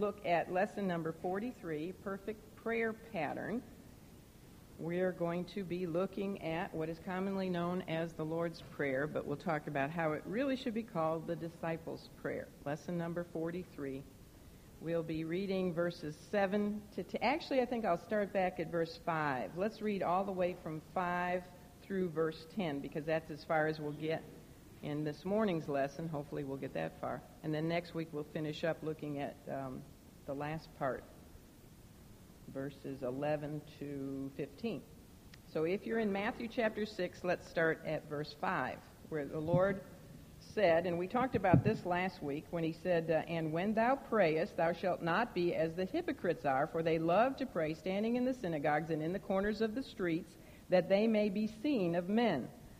look at lesson number 43, Perfect Prayer Pattern. We're going to be looking at what is commonly known as the Lord's Prayer, but we'll talk about how it really should be called the Disciples' Prayer. Lesson number 43. We'll be reading verses 7 to, to actually, I think I'll start back at verse 5. Let's read all the way from 5 through verse 10 because that's as far as we'll get in this morning's lesson. Hopefully, we'll get that far. And then next week, we'll finish up looking at um, the last part, verses 11 to 15. So if you're in Matthew chapter 6, let's start at verse 5, where the Lord said, and we talked about this last week when he said, uh, And when thou prayest, thou shalt not be as the hypocrites are, for they love to pray standing in the synagogues and in the corners of the streets, that they may be seen of men.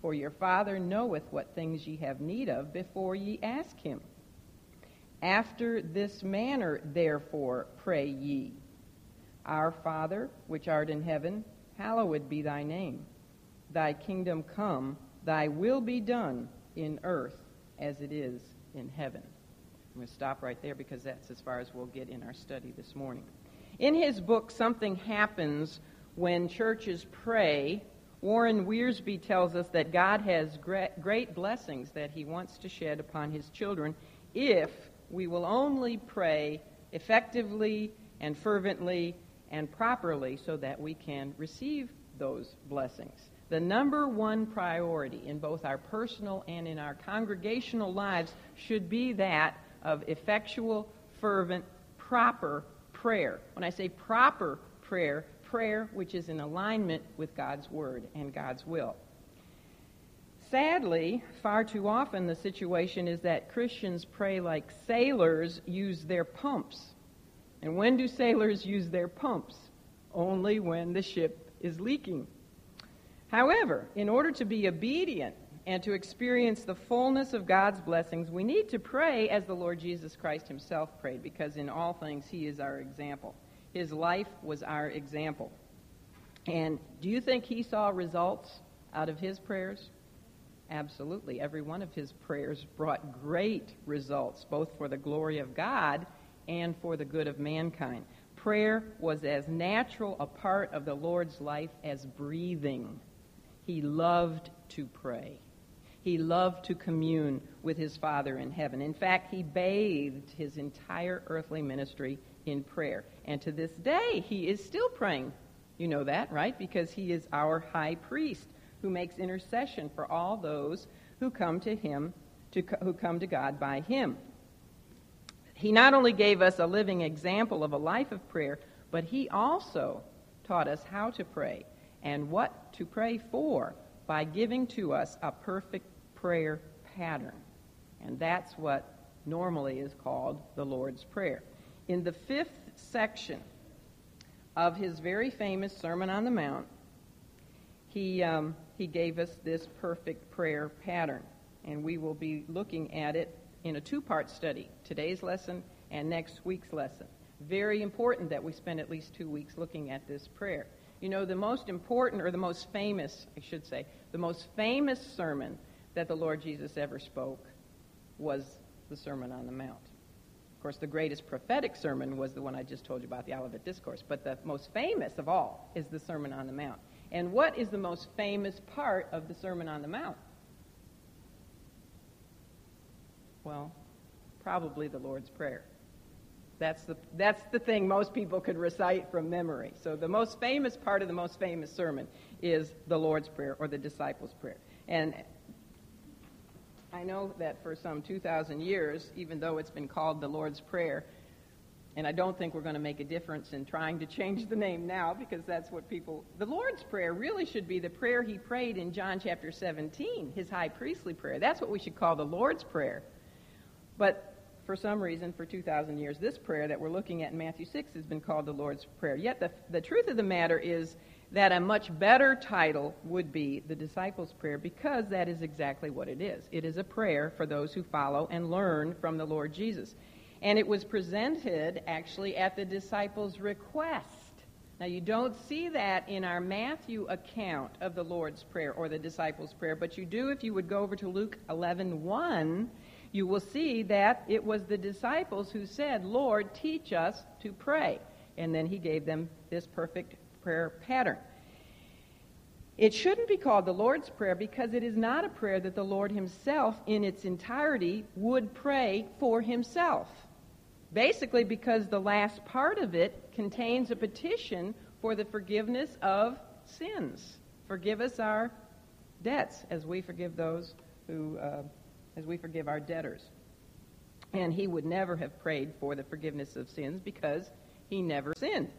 for your Father knoweth what things ye have need of before ye ask him. After this manner, therefore, pray ye. Our Father, which art in heaven, hallowed be thy name. Thy kingdom come, thy will be done in earth as it is in heaven. I'm going to stop right there because that's as far as we'll get in our study this morning. In his book, Something Happens When Churches Pray, Warren Wiersbe tells us that God has great blessings that he wants to shed upon his children if we will only pray effectively and fervently and properly so that we can receive those blessings. The number one priority in both our personal and in our congregational lives should be that of effectual, fervent, proper prayer. When I say proper prayer, prayer which is in alignment with God's Word and God's will. Sadly, far too often the situation is that Christians pray like sailors use their pumps. And when do sailors use their pumps? Only when the ship is leaking. However, in order to be obedient and to experience the fullness of God's blessings, we need to pray as the Lord Jesus Christ himself prayed, because in all things he is our example. His life was our example. And do you think he saw results out of his prayers? Absolutely. Every one of his prayers brought great results, both for the glory of God and for the good of mankind. Prayer was as natural a part of the Lord's life as breathing. He loved to pray. He loved to commune with his Father in heaven. In fact, he bathed his entire earthly ministry in prayer. And to this day, he is still praying. You know that, right? Because he is our high priest who makes intercession for all those who come to him, to, who come to God by him. He not only gave us a living example of a life of prayer, but he also taught us how to pray and what to pray for by giving to us a perfect prayer pattern. And that's what normally is called the Lord's Prayer. In the fifth section of his very famous Sermon on the Mount, he, um, he gave us this perfect prayer pattern. And we will be looking at it in a two part study today's lesson and next week's lesson. Very important that we spend at least two weeks looking at this prayer. You know, the most important, or the most famous, I should say, the most famous sermon that the Lord Jesus ever spoke was the Sermon on the Mount. Of course, the greatest prophetic sermon was the one I just told you about, the Olivet Discourse. But the most famous of all is the Sermon on the Mount. And what is the most famous part of the Sermon on the Mount? Well, probably the Lord's Prayer. That's the, that's the thing most people could recite from memory. So the most famous part of the most famous sermon is the Lord's Prayer or the Disciples' Prayer. And I know that for some 2,000 years, even though it's been called the Lord's Prayer, and I don't think we're going to make a difference in trying to change the name now because that's what people. The Lord's Prayer really should be the prayer he prayed in John chapter 17, his high priestly prayer. That's what we should call the Lord's Prayer. But for some reason, for 2,000 years, this prayer that we're looking at in Matthew 6 has been called the Lord's Prayer. Yet the, the truth of the matter is that a much better title would be the Disciples' Prayer because that is exactly what it is. It is a prayer for those who follow and learn from the Lord Jesus. And it was presented actually at the disciples' request. Now, you don't see that in our Matthew account of the Lord's Prayer or the disciples' prayer, but you do if you would go over to Luke 11 1, you will see that it was the disciples who said, Lord, teach us to pray. And then he gave them this perfect prayer pattern. It shouldn't be called the Lord's Prayer because it is not a prayer that the Lord himself, in its entirety, would pray for himself. Basically, because the last part of it contains a petition for the forgiveness of sins. Forgive us our debts as we forgive those who, uh, as we forgive our debtors. And he would never have prayed for the forgiveness of sins because he never sinned.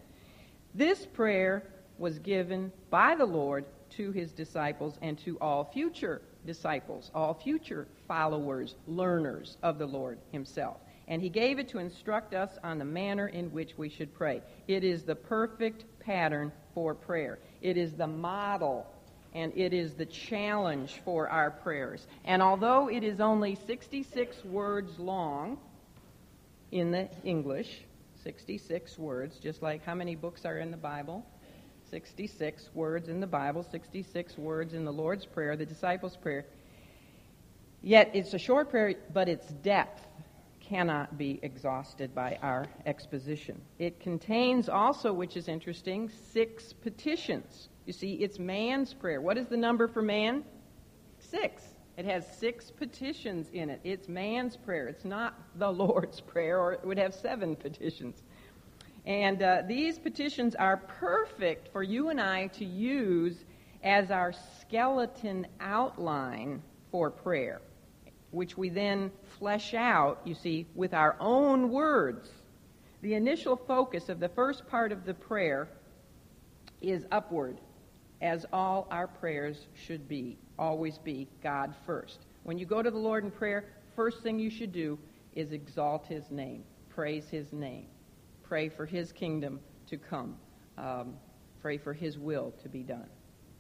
This prayer was given by the Lord to his disciples and to all future disciples, all future followers, learners of the Lord himself. And he gave it to instruct us on the manner in which we should pray. It is the perfect pattern for prayer. It is the model and it is the challenge for our prayers. And although it is only 66 words long in the English, 66 words, just like how many books are in the Bible? 66 words in the Bible, 66 words in the Lord's Prayer, the disciples' prayer. Yet it's a short prayer, but its depth cannot be exhausted by our exposition. It contains also, which is interesting, six petitions. You see, it's man's prayer. What is the number for man? Six. It has six petitions in it. It's man's prayer. It's not the Lord's prayer, or it would have seven petitions. And uh, these petitions are perfect for you and I to use as our skeleton outline for prayer, which we then flesh out, you see, with our own words. The initial focus of the first part of the prayer is upward, as all our prayers should be, always be God first. When you go to the Lord in prayer, first thing you should do is exalt his name, praise his name pray for His kingdom to come, um, pray for His will to be done.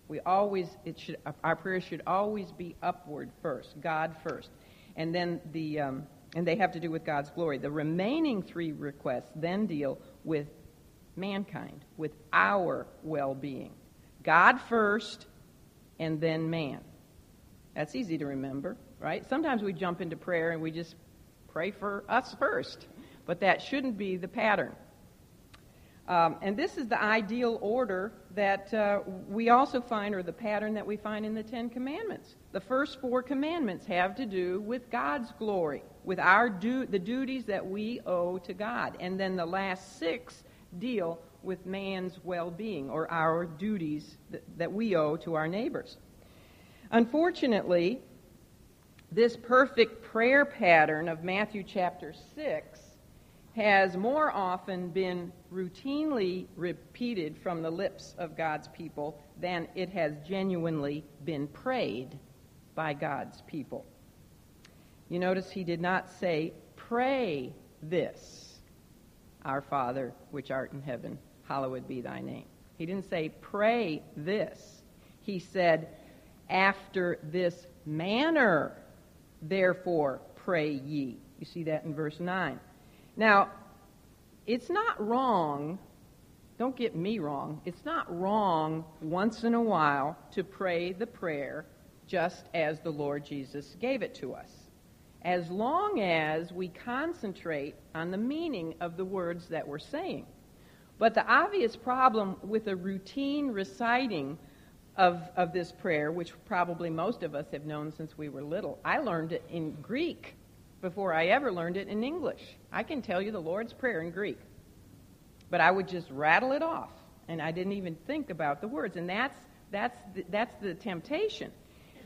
We always, it should, our prayers should always be upward first, God first, and then the, um, and they have to do with God's glory. The remaining three requests then deal with mankind, with our well-being. God first, and then man. That's easy to remember, right? Sometimes we jump into prayer and we just pray for us first but that shouldn't be the pattern. Um, and this is the ideal order that uh, we also find, or the pattern that we find in the Ten Commandments. The first four commandments have to do with God's glory, with our du- the duties that we owe to God. And then the last six deal with man's well being, or our duties th- that we owe to our neighbors. Unfortunately, this perfect prayer pattern of Matthew chapter 6 has more often been routinely repeated from the lips of God's people than it has genuinely been prayed by God's people. You notice he did not say, Pray this, our Father which art in heaven, hallowed be thy name. He didn't say, Pray this. He said, After this manner, therefore, pray ye. You see that in verse 9. Now, it's not wrong, don't get me wrong, it's not wrong once in a while to pray the prayer just as the Lord Jesus gave it to us. As long as we concentrate on the meaning of the words that we're saying. But the obvious problem with a routine reciting of, of this prayer, which probably most of us have known since we were little, I learned it in Greek before I ever learned it in English. I can tell you the Lord's Prayer in Greek. But I would just rattle it off, and I didn't even think about the words. And that's, that's, the, that's the temptation,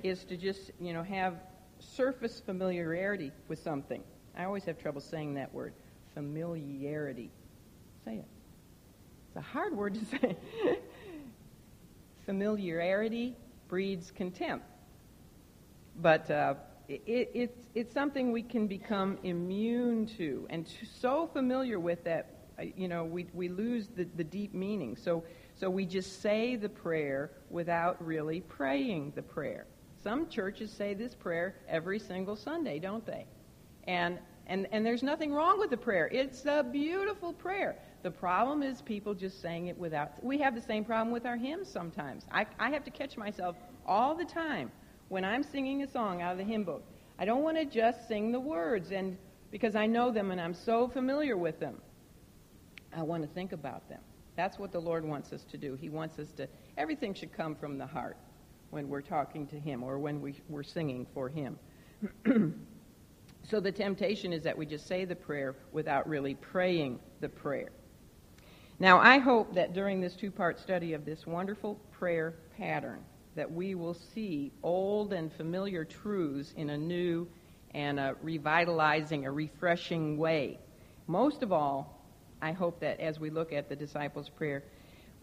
is to just, you know, have surface familiarity with something. I always have trouble saying that word, familiarity. Say it. It's a hard word to say. Familiarity breeds contempt. But uh, it, it's, it's something we can become immune to and so familiar with that, uh, you know, we, we lose the, the deep meaning. So, so we just say the prayer without really praying the prayer. Some churches say this prayer every single Sunday, don't they? And, and, and there's nothing wrong with the prayer. It's a beautiful prayer. The problem is people just saying it without. We have the same problem with our hymns sometimes. I, I have to catch myself all the time when I'm singing a song out of the hymn book, I don't want to just sing the words and because I know them and I'm so familiar with them. I want to think about them. That's what the Lord wants us to do. He wants us to everything should come from the heart when we're talking to him or when we, we're singing for him. so the temptation is that we just say the prayer without really praying the prayer. Now, I hope that during this two part study of this wonderful prayer pattern, that we will see old and familiar truths in a new and a revitalizing, a refreshing way. Most of all, I hope that as we look at the disciples' prayer,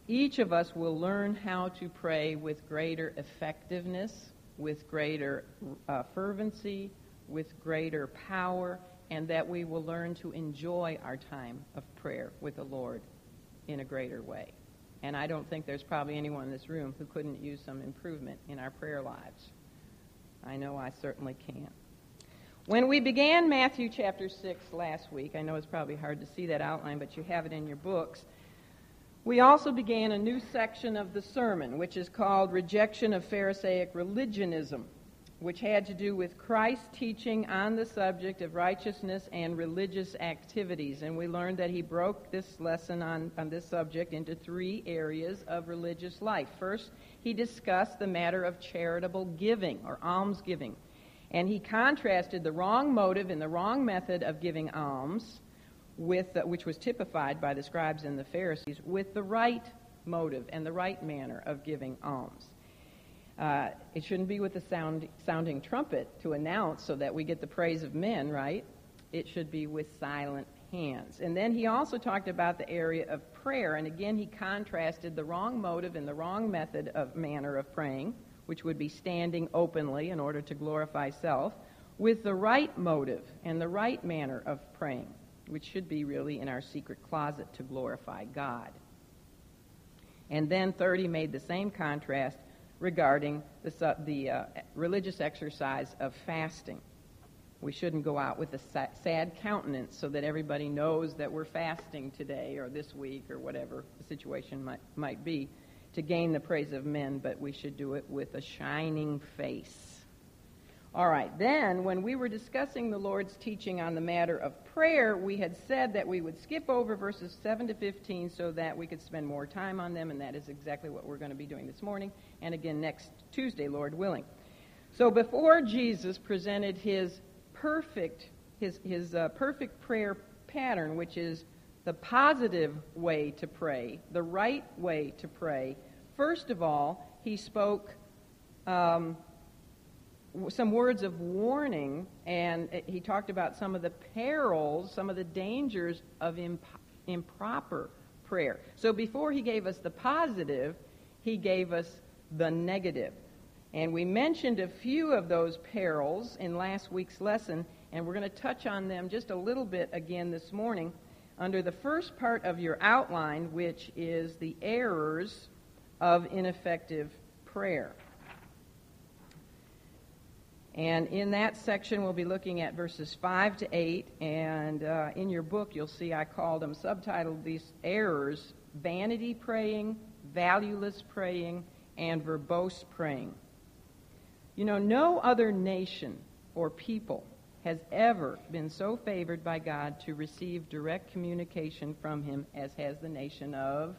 each of us will learn how to pray with greater effectiveness, with greater uh, fervency, with greater power, and that we will learn to enjoy our time of prayer with the Lord in a greater way. And I don't think there's probably anyone in this room who couldn't use some improvement in our prayer lives. I know I certainly can. When we began Matthew chapter 6 last week, I know it's probably hard to see that outline, but you have it in your books. We also began a new section of the sermon, which is called Rejection of Pharisaic Religionism which had to do with Christ's teaching on the subject of righteousness and religious activities. And we learned that he broke this lesson on, on this subject into three areas of religious life. First, he discussed the matter of charitable giving or almsgiving. And he contrasted the wrong motive and the wrong method of giving alms, with, which was typified by the scribes and the Pharisees, with the right motive and the right manner of giving alms. Uh, it shouldn't be with the sound, sounding trumpet to announce so that we get the praise of men, right? It should be with silent hands. And then he also talked about the area of prayer, and again he contrasted the wrong motive and the wrong method of manner of praying, which would be standing openly in order to glorify self, with the right motive and the right manner of praying, which should be really in our secret closet to glorify God. And then third, he made the same contrast regarding the, the uh, religious exercise of fasting. We shouldn't go out with a sad countenance so that everybody knows that we're fasting today or this week or whatever the situation might, might be to gain the praise of men, but we should do it with a shining face all right, then when we were discussing the Lord's teaching on the matter of prayer, we had said that we would skip over verses 7 to 15 so that we could spend more time on them, and that is exactly what we're going to be doing this morning and again next Tuesday, Lord willing. So before Jesus presented his perfect his his uh, perfect prayer pattern, which is the positive way to pray, the right way to pray, first of all, he spoke um, some words of warning, and he talked about some of the perils, some of the dangers of imp- improper prayer. So before he gave us the positive, he gave us the negative. And we mentioned a few of those perils in last week's lesson, and we're going to touch on them just a little bit again this morning under the first part of your outline, which is the errors of ineffective prayer. And in that section, we'll be looking at verses 5 to 8. And uh, in your book, you'll see I called them, subtitled these errors vanity praying, valueless praying, and verbose praying. You know, no other nation or people has ever been so favored by God to receive direct communication from Him as has the nation of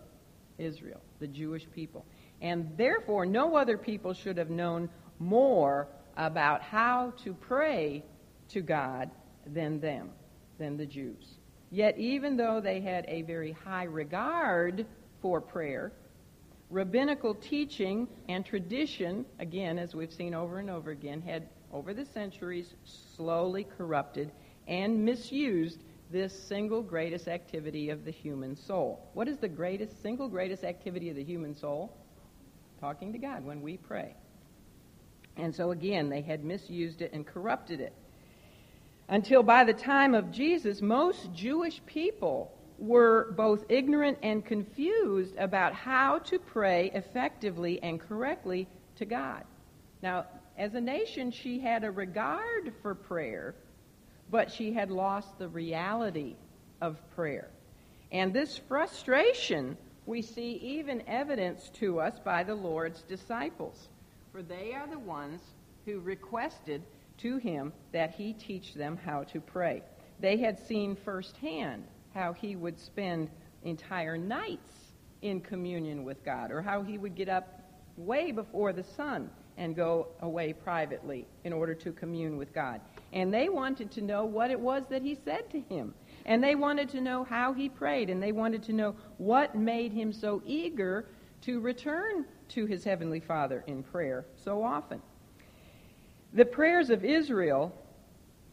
Israel, the Jewish people. And therefore, no other people should have known more about how to pray to God than them, than the Jews. Yet, even though they had a very high regard for prayer, rabbinical teaching and tradition, again, as we've seen over and over again, had over the centuries slowly corrupted and misused this single greatest activity of the human soul. What is the greatest, single greatest activity of the human soul? Talking to God when we pray. And so again, they had misused it and corrupted it. Until by the time of Jesus, most Jewish people were both ignorant and confused about how to pray effectively and correctly to God. Now, as a nation, she had a regard for prayer, but she had lost the reality of prayer. And this frustration we see even evidenced to us by the Lord's disciples, for they are the ones who requested to him that he teach them how to pray. They had seen firsthand how he would spend entire nights in communion with God, or how he would get up way before the sun and go away privately in order to commune with God. And they wanted to know what it was that he said to him. And they wanted to know how he prayed, and they wanted to know what made him so eager to return to his heavenly Father in prayer so often. The prayers of Israel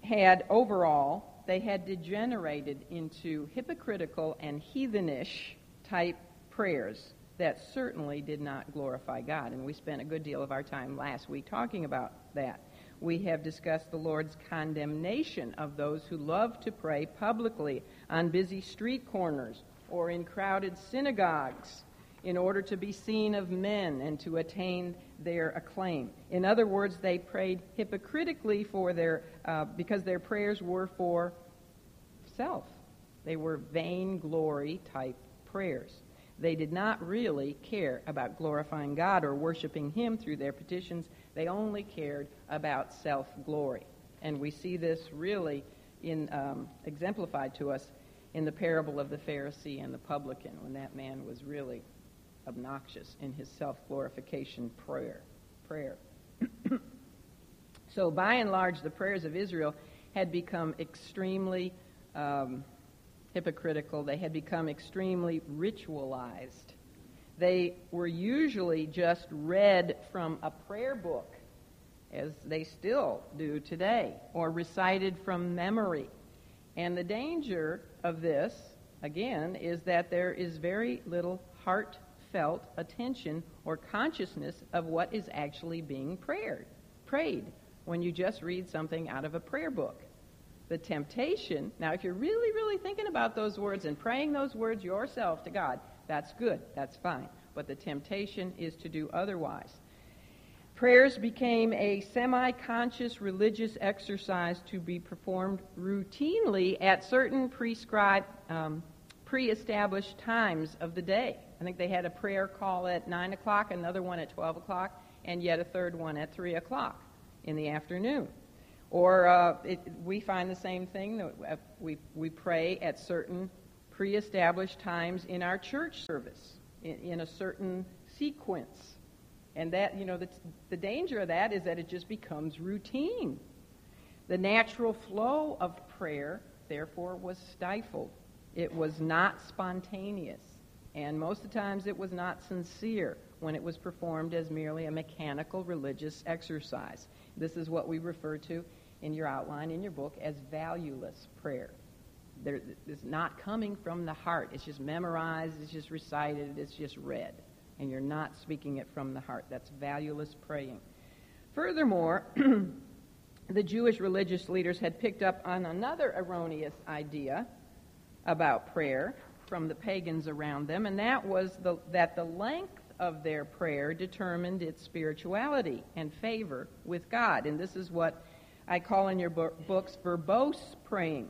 had overall, they had degenerated into hypocritical and heathenish type prayers that certainly did not glorify God. And we spent a good deal of our time last week talking about that we have discussed the Lord's condemnation of those who love to pray publicly on busy street corners or in crowded synagogues in order to be seen of men and to attain their acclaim. In other words, they prayed hypocritically for their, uh, because their prayers were for self. They were vainglory type prayers. They did not really care about glorifying God or worshiping Him through their petitions. They only cared about self glory. And we see this really in, um, exemplified to us in the parable of the Pharisee and the publican, when that man was really obnoxious in his self glorification prayer. prayer. so, by and large, the prayers of Israel had become extremely um, hypocritical. They had become extremely ritualized. They were usually just read from a prayer book, as they still do today, or recited from memory. And the danger of this, again, is that there is very little heartfelt attention or consciousness of what is actually being prayed, prayed when you just read something out of a prayer book the temptation. Now, if you're really, really thinking about those words and praying those words yourself to God, that's good. That's fine. But the temptation is to do otherwise. Prayers became a semi conscious religious exercise to be performed routinely at certain prescribed, um, pre established times of the day. I think they had a prayer call at 9 o'clock, another one at 12 o'clock, and yet a third one at 3 o'clock in the afternoon. Or uh, it, we find the same thing. Uh, we, we pray at certain pre established times in our church service, in, in, a certain sequence. And that, you know, the, the danger of that is that it just becomes routine. The natural flow of prayer, therefore, was stifled. It was not spontaneous. And most of the times it was not sincere when it was performed as merely a mechanical religious exercise. This is what we refer to in your outline in your book as valueless prayer. There, it's not coming from the heart. It's just memorized, it's just recited, it's just read. And you're not speaking it from the heart. That's valueless praying. Furthermore, the Jewish religious leaders had picked up on another erroneous idea about prayer from the pagans around them, and that was the, that the length of their prayer determined its spirituality and favor with God. And this is what I call in your books verbose praying.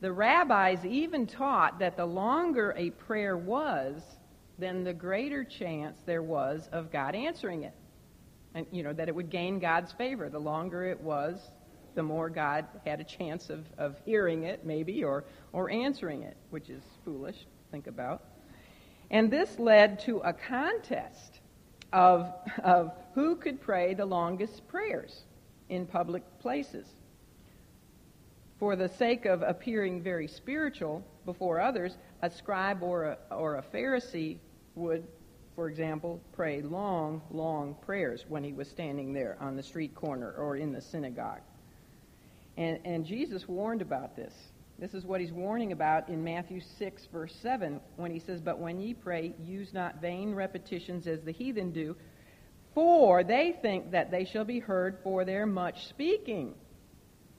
The rabbis even taught that the longer a prayer was, then the greater chance there was of God answering it. And, you know, that it would gain God's favor. The longer it was, the more God had a chance of, of hearing it, maybe, or, or answering it, which is foolish think about. And this led to a contest of, of who could pray the longest prayers in public places. For the sake of appearing very spiritual before others, a scribe or a, or a Pharisee would, for example, pray long, long prayers when he was standing there on the street corner or in the synagogue. And, and Jesus warned about this. This is what he's warning about in Matthew 6, verse 7, when he says, But when ye pray, use not vain repetitions as the heathen do, For they think that they shall be heard for their much speaking.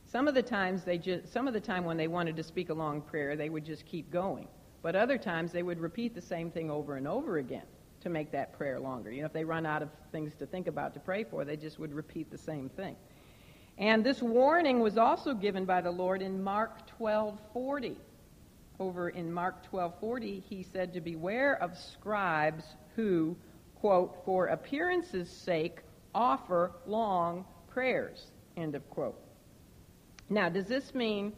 Some of the times they just, some of the time when they wanted to speak a long prayer, they would just keep going. But other times they would repeat the same thing over and over again to make that prayer longer. You know, if they run out of things to think about to pray for, they just would repeat the same thing. And this warning was also given by the Lord in Mark 12:40. Over in Mark 12:40, he said to beware of scribes who, quote, for appearance's sake offer long prayers, end of quote. Now, does this mean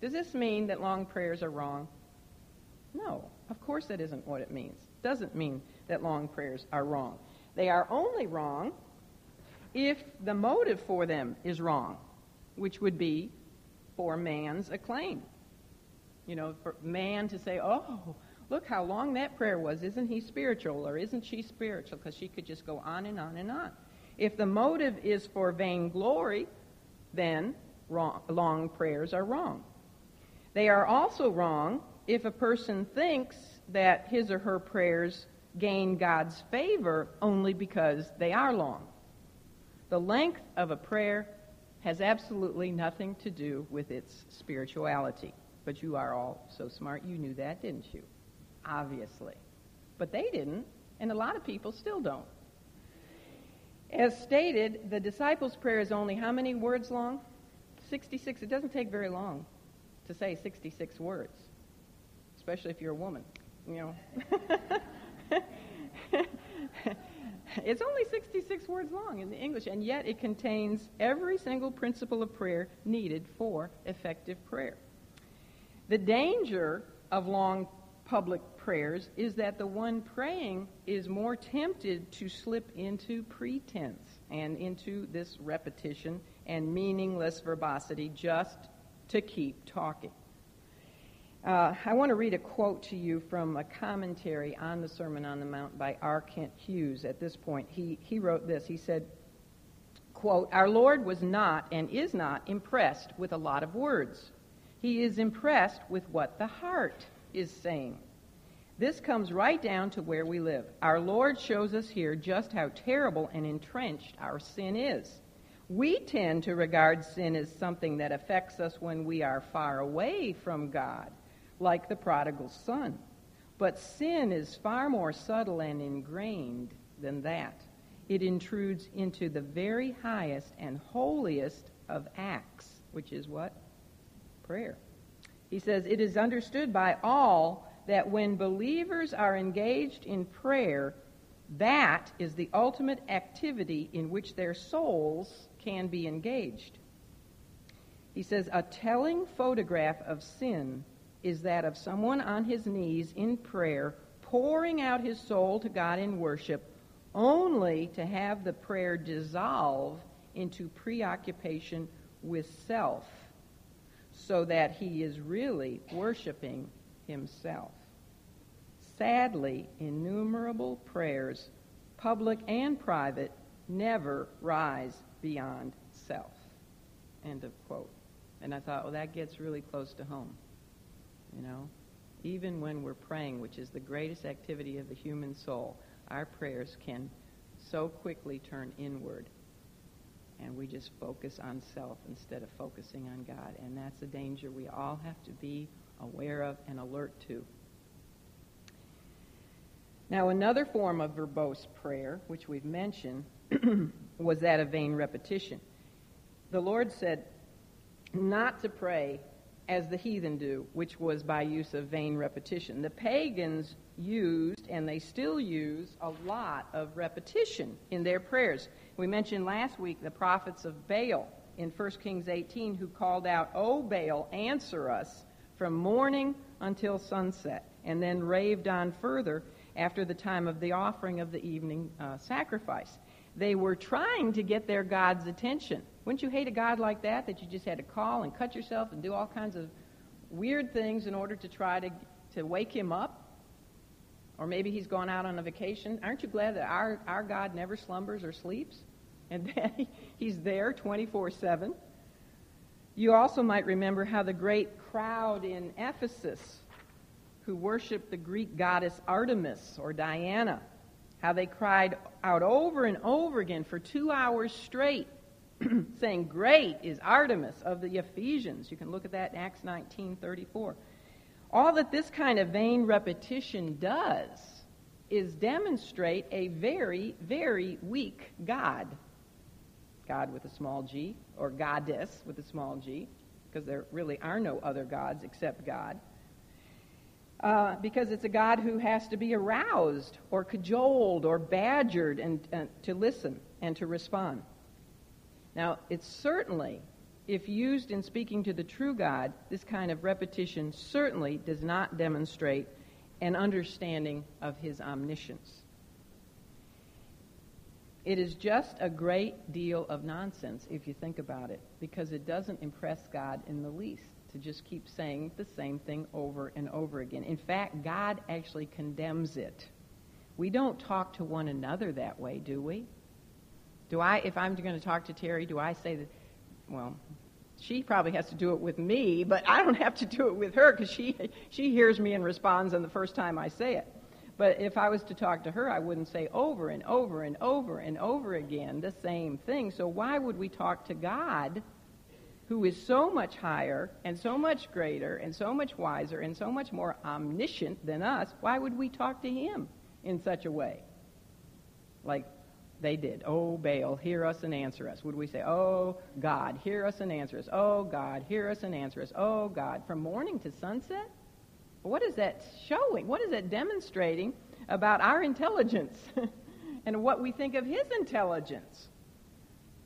does this mean that long prayers are wrong? No, of course that isn't what it means. Doesn't mean that long prayers are wrong. They are only wrong if the motive for them is wrong, which would be for man's acclaim. You know, for man to say, oh, look how long that prayer was. Isn't he spiritual or isn't she spiritual? Because she could just go on and on and on. If the motive is for vainglory, then wrong, long prayers are wrong. They are also wrong if a person thinks that his or her prayers gain God's favor only because they are long. The length of a prayer has absolutely nothing to do with its spirituality. But you are all so smart, you knew that, didn't you? Obviously. But they didn't, and a lot of people still don't. As stated, the disciples' prayer is only how many words long? 66. It doesn't take very long to say 66 words, especially if you're a woman, you know. it's only 66 words long in the English, and yet it contains every single principle of prayer needed for effective prayer. The danger of long public prayers is that the one praying is more tempted to slip into pretense and into this repetition and meaningless verbosity just to keep talking. Uh, I want to read a quote to you from a commentary on the Sermon on the Mount by R. Kent Hughes. At this point, he, he wrote this. He said, quote, Our Lord was not and is not impressed with a lot of words. He is impressed with what the heart is saying. This comes right down to where we live. Our Lord shows us here just how terrible and entrenched our sin is. We tend to regard sin as something that affects us when we are far away from God like the prodigal son. But sin is far more subtle and ingrained than that. It intrudes into the very highest and holiest of acts, which is what? Prayer. He says, It is understood by all that when believers are engaged in prayer, that is the ultimate activity in which their souls can be engaged. He says, A telling photograph of sin is that of someone on his knees in prayer, pouring out his soul to God in worship, only to have the prayer dissolve into preoccupation with self, so that he is really worshiping himself. Sadly, innumerable prayers, public and private, never rise beyond self. End of quote. And I thought, well, that gets really close to home. You know, even when we're praying, which is the greatest activity of the human soul, our prayers can so quickly turn inward. And we just focus on self instead of focusing on God. And that's a danger we all have to be aware of and alert to. Now, another form of verbose prayer, which we've mentioned, was that of vain repetition. The Lord said not to pray as the heathen do, which was by use of vain repetition. The pagans used, and they still use, a lot of repetition in their prayers. We mentioned last week the prophets of Baal in 1 Kings 18 who called out, O Baal, answer us from morning until sunset, and then raved on further after the time of the offering of the evening uh, sacrifice. They were trying to get their God's attention. Wouldn't you hate a God like that, that you just had to call and cut yourself and do all kinds of weird things in order to try to, to wake him up? Or maybe he's gone out on a vacation. Aren't you glad that our, our God never slumbers or sleeps? And that he's there 24 7. You also might remember how the great crowd in Ephesus who worshiped the Greek goddess Artemis or Diana how they cried out over and over again for two hours straight, saying, Great is Artemis of the Ephesians. You can look at that in Acts 19:34. All that this kind of vain repetition does is demonstrate a very, very weak God. God with a small g, or goddess with a small g, because there really are no other gods except God. Uh, because it's a God who has to be aroused or cajoled or badgered and, uh, to listen and to respond. Now, it's certainly, if used in speaking to the true God, this kind of repetition certainly does not demonstrate an understanding of his omniscience. It is just a great deal of nonsense if you think about it, because it doesn't impress God in the least to just keep saying the same thing over and over again. In fact, God actually condemns it. We don't talk to one another that way, do we? Do I, if I'm going to talk to Terry, do I say that, well, she probably has to do it with me, but I don't have to do it with her because she, she hears me and responds on the first time I say it. But if I was to talk to her, I wouldn't say over and over and over and over again the same thing. So why would we talk to God, who is so much higher and so much greater and so much wiser and so much more omniscient than us? Why would we talk to him in such a way? Like they did. Oh, Baal, hear us and answer us. Would we say, Oh, God, hear us and answer us? Oh, God, hear us and answer us? Oh, God. From morning to sunset? What is that showing? What is that demonstrating about our intelligence and what we think of His intelligence?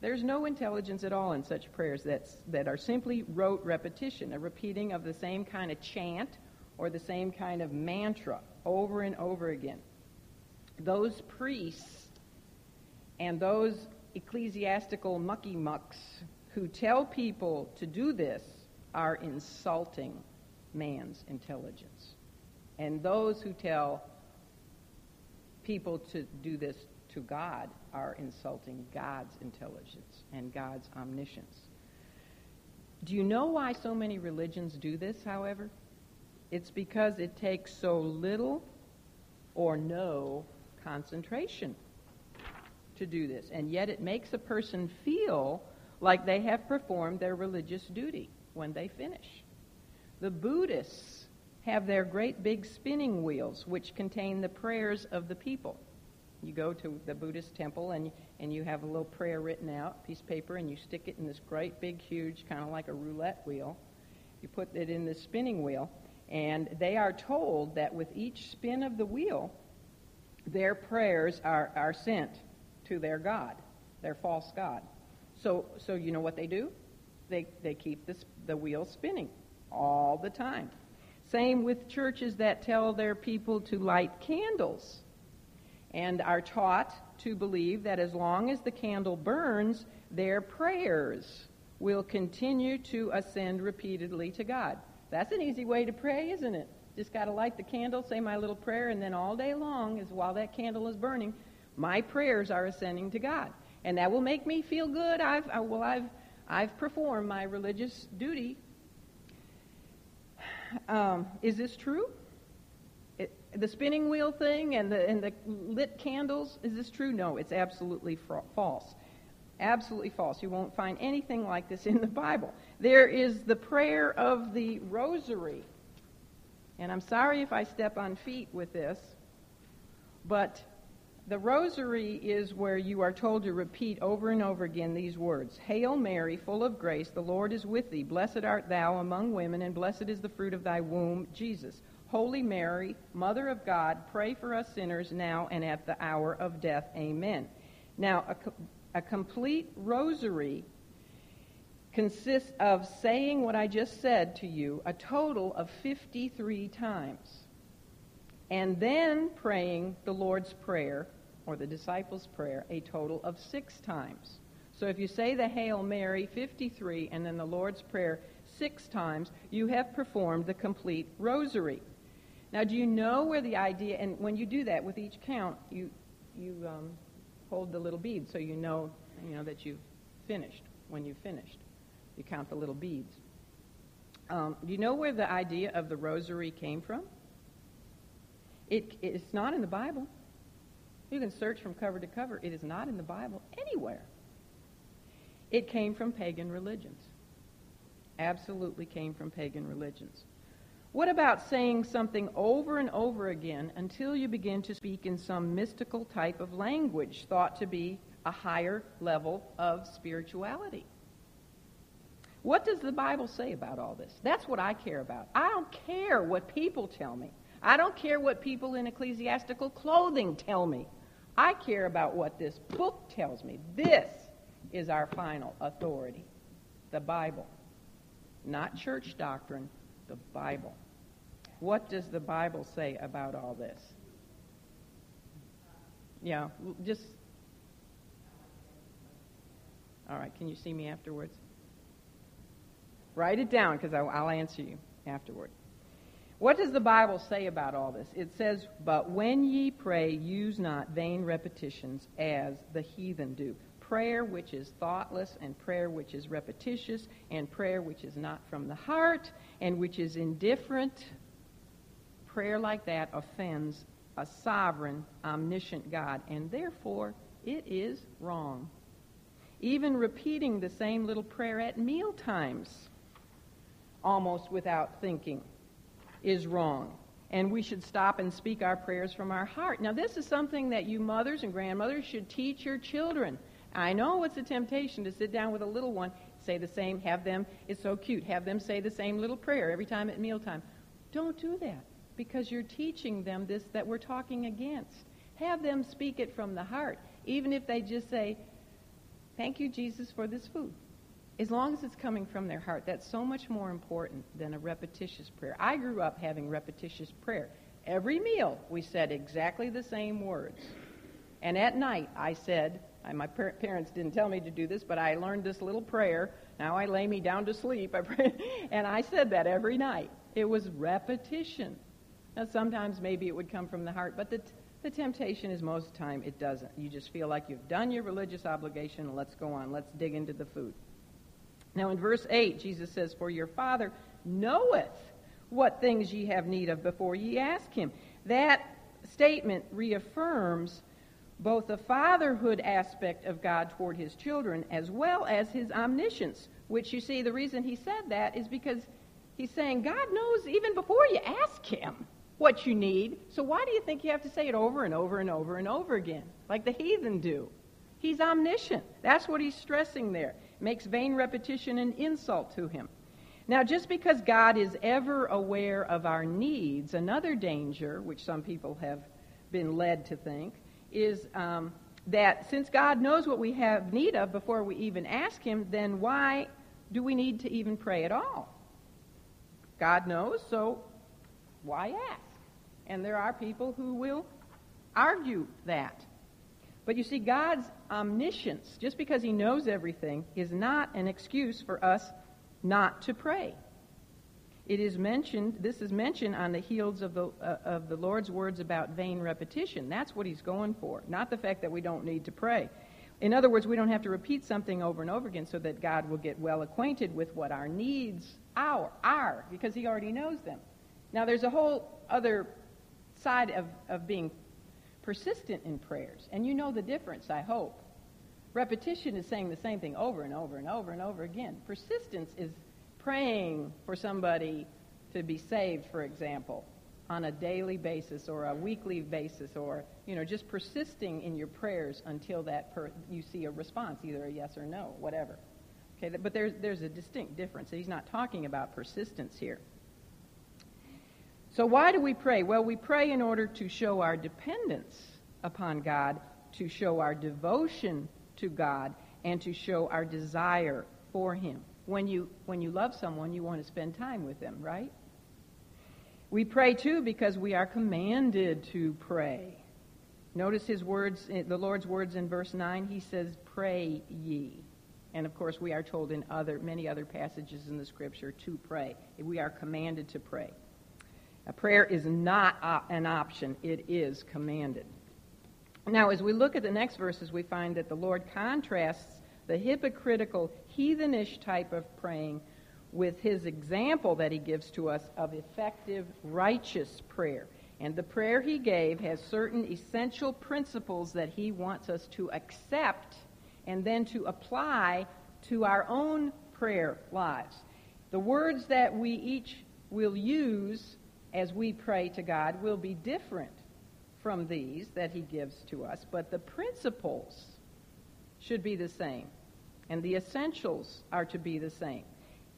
There's no intelligence at all in such prayers that's, that are simply rote repetition, a repeating of the same kind of chant or the same kind of mantra over and over again. Those priests and those ecclesiastical mucky mucks who tell people to do this are insulting man's intelligence. And those who tell people to do this to God are insulting God's intelligence and God's omniscience. Do you know why so many religions do this, however? It's because it takes so little or no concentration to do this. And yet it makes a person feel like they have performed their religious duty when they finish. The Buddhists have their great big spinning wheels, which contain the prayers of the people. You go to the Buddhist temple and, and you have a little prayer written out, piece of paper, and you stick it in this great big, huge, kind of like a roulette wheel. You put it in this spinning wheel, and they are told that with each spin of the wheel, their prayers are, are sent to their God, their false God. So, so you know what they do? They, they keep this, the wheel spinning all the time. Same with churches that tell their people to light candles and are taught to believe that as long as the candle burns, their prayers will continue to ascend repeatedly to God. That's an easy way to pray, isn't it? Just got to light the candle, say my little prayer, and then all day long, is while that candle is burning, my prayers are ascending to God. And that will make me feel good. I've, I, well, I've, I've performed my religious duty um, is this true? The spinning wheel thing and the, and the lit candles, is this true? No, it's absolutely fra- false. Absolutely false. You won't find anything like this in the Bible. There is the prayer of the rosary. And I'm sorry if I step on feet with this, but the rosary is where you are told to repeat over and over again these words Hail Mary, full of grace, the Lord is with thee. Blessed art thou among women, and blessed is the fruit of thy womb, Jesus. Holy Mary, Mother of God, pray for us sinners now and at the hour of death. Amen. Now, a, a complete rosary consists of saying what I just said to you a total of 53 times, and then praying the Lord's Prayer or the disciples' prayer a total of six times. So if you say the Hail Mary 53 and then the Lord's Prayer six times, you have performed the complete rosary. Now, do you know where the idea, and when you do that with each count, you, you um, hold the little beads so you know, you know that you've finished when you've finished. You count the little beads. Um, do you know where the idea of the rosary came from? It, it's not in the Bible. You can search from cover to cover. It is not in the Bible anywhere. It came from pagan religions. Absolutely came from pagan religions. What about saying something over and over again until you begin to speak in some mystical type of language thought to be a higher level of spirituality? What does the Bible say about all this? That's what I care about. I don't care what people tell me. I don't care what people in ecclesiastical clothing tell me. I care about what this book tells me. This is our final authority the Bible. Not church doctrine, the Bible. What does the Bible say about all this? Yeah, just. All right, can you see me afterwards? Write it down because I'll answer you afterward. What does the Bible say about all this? It says, But when ye pray, use not vain repetitions as the heathen do. Prayer which is thoughtless, and prayer which is repetitious, and prayer which is not from the heart, and which is indifferent, prayer like that offends a sovereign, omniscient God, and therefore it is wrong. Even repeating the same little prayer at meal times, almost without thinking is wrong. And we should stop and speak our prayers from our heart. Now, this is something that you mothers and grandmothers should teach your children. I know it's a temptation to sit down with a little one, say the same, have them, it's so cute, have them say the same little prayer every time at mealtime. Don't do that because you're teaching them this that we're talking against. Have them speak it from the heart, even if they just say, Thank you, Jesus, for this food as long as it's coming from their heart, that's so much more important than a repetitious prayer. I grew up having repetitious prayer. Every meal, we said exactly the same words. And at night, I said, my parents didn't tell me to do this, but I learned this little prayer. Now I lay me down to sleep. I pray, and I said that every night. It was repetition. Now, sometimes maybe it would come from the heart, but the, the temptation is most of the time it doesn't. You just feel like you've done your religious obligation. Let's go on. Let's dig into the food. Now, in verse 8, Jesus says, For your Father knoweth what things ye have need of before ye ask him. That statement reaffirms both the fatherhood aspect of God toward his children as well as his omniscience, which you see, the reason he said that is because he's saying God knows even before you ask him what you need. So why do you think you have to say it over and over and over and over again, like the heathen do? He's omniscient. That's what he's stressing there It makes vain repetition an insult to him. Now, just because God is ever aware of our needs, another danger, which some people have been led to think, is um, that since God knows what we have need of before we even ask Him, then why do we need to even pray at all? God knows, so why ask? And there are people who will argue that. But you see, God's omniscience, just because he knows everything, is not an excuse for us not to pray. It is mentioned, this is mentioned on the heels of the, uh, of the Lord's words about vain repetition. That's what he's going for, not the fact that we don't need to pray. In other words, we don't have to repeat something over and over again so that God will get well acquainted with what our needs are, are because he already knows them. Now, there's a whole other side of, of being persistent in prayers. And you know the difference, I hope. Repetition is saying the same thing over and over and over and over again. Persistence is praying for somebody to be saved, for example, on a daily basis or a weekly basis or, you know, just persisting in your prayers until that per- you see a response, either a yes or no, whatever. Okay, but there's, there's a distinct difference. He's not talking about persistence here. So, why do we pray? Well, we pray in order to show our dependence upon God, to show our devotion to God, and to show our desire for Him. When you, when you love someone, you want to spend time with them, right? We pray too because we are commanded to pray. Notice his words, eh, the Lord's words in verse 9. He says, Pray ye. And of course, we are told in other, many other passages in the scripture to pray. We are commanded to pray. A prayer is not an option, it is commanded. Now, as we look at the next verses, we find that the Lord contrasts the hypocritical, heathenish type of praying with his example that he gives to us of effective, righteous prayer. And the prayer he gave has certain essential principles that he wants us to accept and then to apply to our own prayer lives. The words that we each will use as we pray to God will be different from these that he gives to us, but the principles should be the same, and the essentials are to be the same.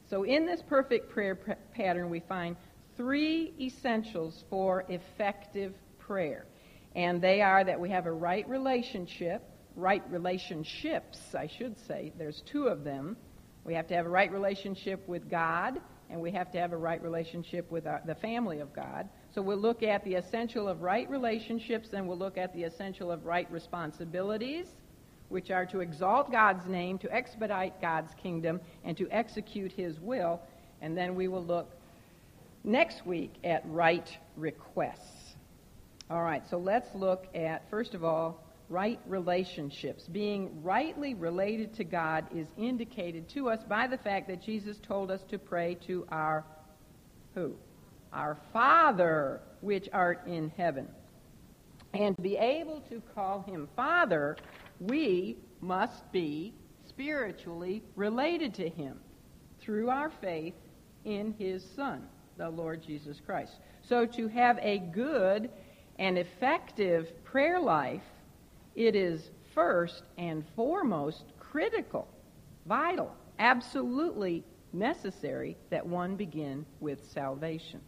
So in this perfect prayer p- pattern, we find three essentials for effective prayer. And they are that we have a right relationship, right relationships, I should say. There's two of them. We have to have a right relationship with God, and we have to have a right relationship with our, the family of God. So we'll look at the essential of right relationships, and we'll look at the essential of right responsibilities, which are to exalt God's name, to expedite God's kingdom, and to execute His will. And then we will look next week at right requests. All right, so let's look at, first of all, right relationships. Being rightly related to God is indicated to us by the fact that Jesus told us to pray to our who? Our Father, which art in heaven. And to be able to call him Father, we must be spiritually related to him through our faith in his Son, the Lord Jesus Christ. So to have a good and effective prayer life it is first and foremost critical, vital, absolutely necessary that one begin with salvation,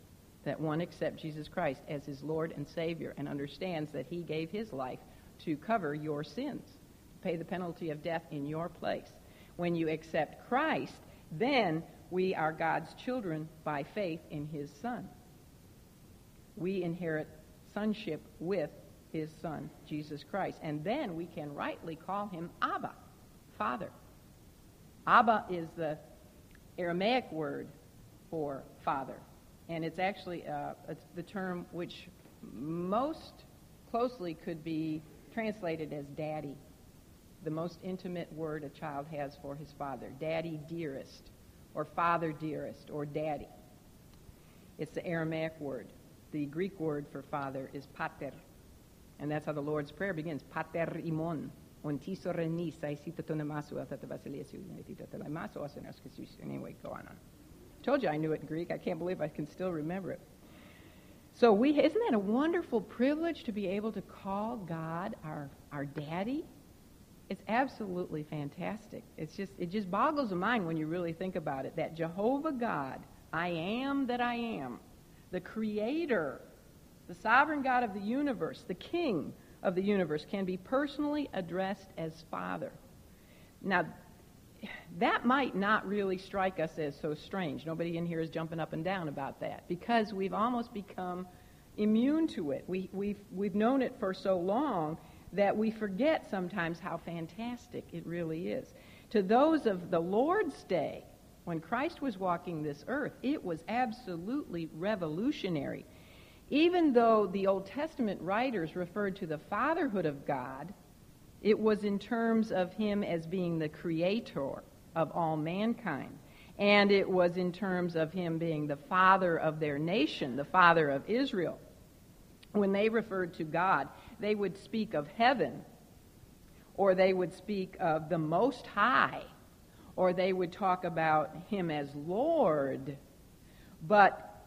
that one accept Jesus Christ as his Lord and Savior and understands that he gave his life to cover your sins, pay the penalty of death in your place. When you accept Christ, then we are God's children by faith in his Son. We inherit sonship with his Son, Jesus Christ. And then we can rightly call him Abba, Father. Abba is the Aramaic word for father. And it's actually uh, it's the term which most closely could be translated as daddy, the most intimate word a child has for his father. Daddy dearest, or father dearest, or daddy. It's the Aramaic word. The Greek word for father is pater. And that's how the Lord's Prayer begins. Pater imon. On anyway, go on. Told you I knew it in Greek. I can't believe I can still remember it. So we isn't that a wonderful privilege to be able to call God our our daddy? It's absolutely fantastic. It's just it just boggles the mind when you really think about it. That Jehovah God, I am that I am, the creator the sovereign God of the universe, the king of the universe, can be personally addressed as Father. Now, that might not really strike us as so strange. Nobody in here is jumping up and down about that because we've almost become immune to it. We, we've, we've known it for so long that we forget sometimes how fantastic it really is. To those of the Lord's day, when Christ was walking this earth, it was absolutely revolutionary even though the Old Testament writers referred to the fatherhood of God, it was in terms of him as being the creator of all mankind. And it was in terms of him being the father of their nation, the father of Israel. When they referred to God, they would speak of heaven, or they would speak of the Most High, or they would talk about him as Lord. But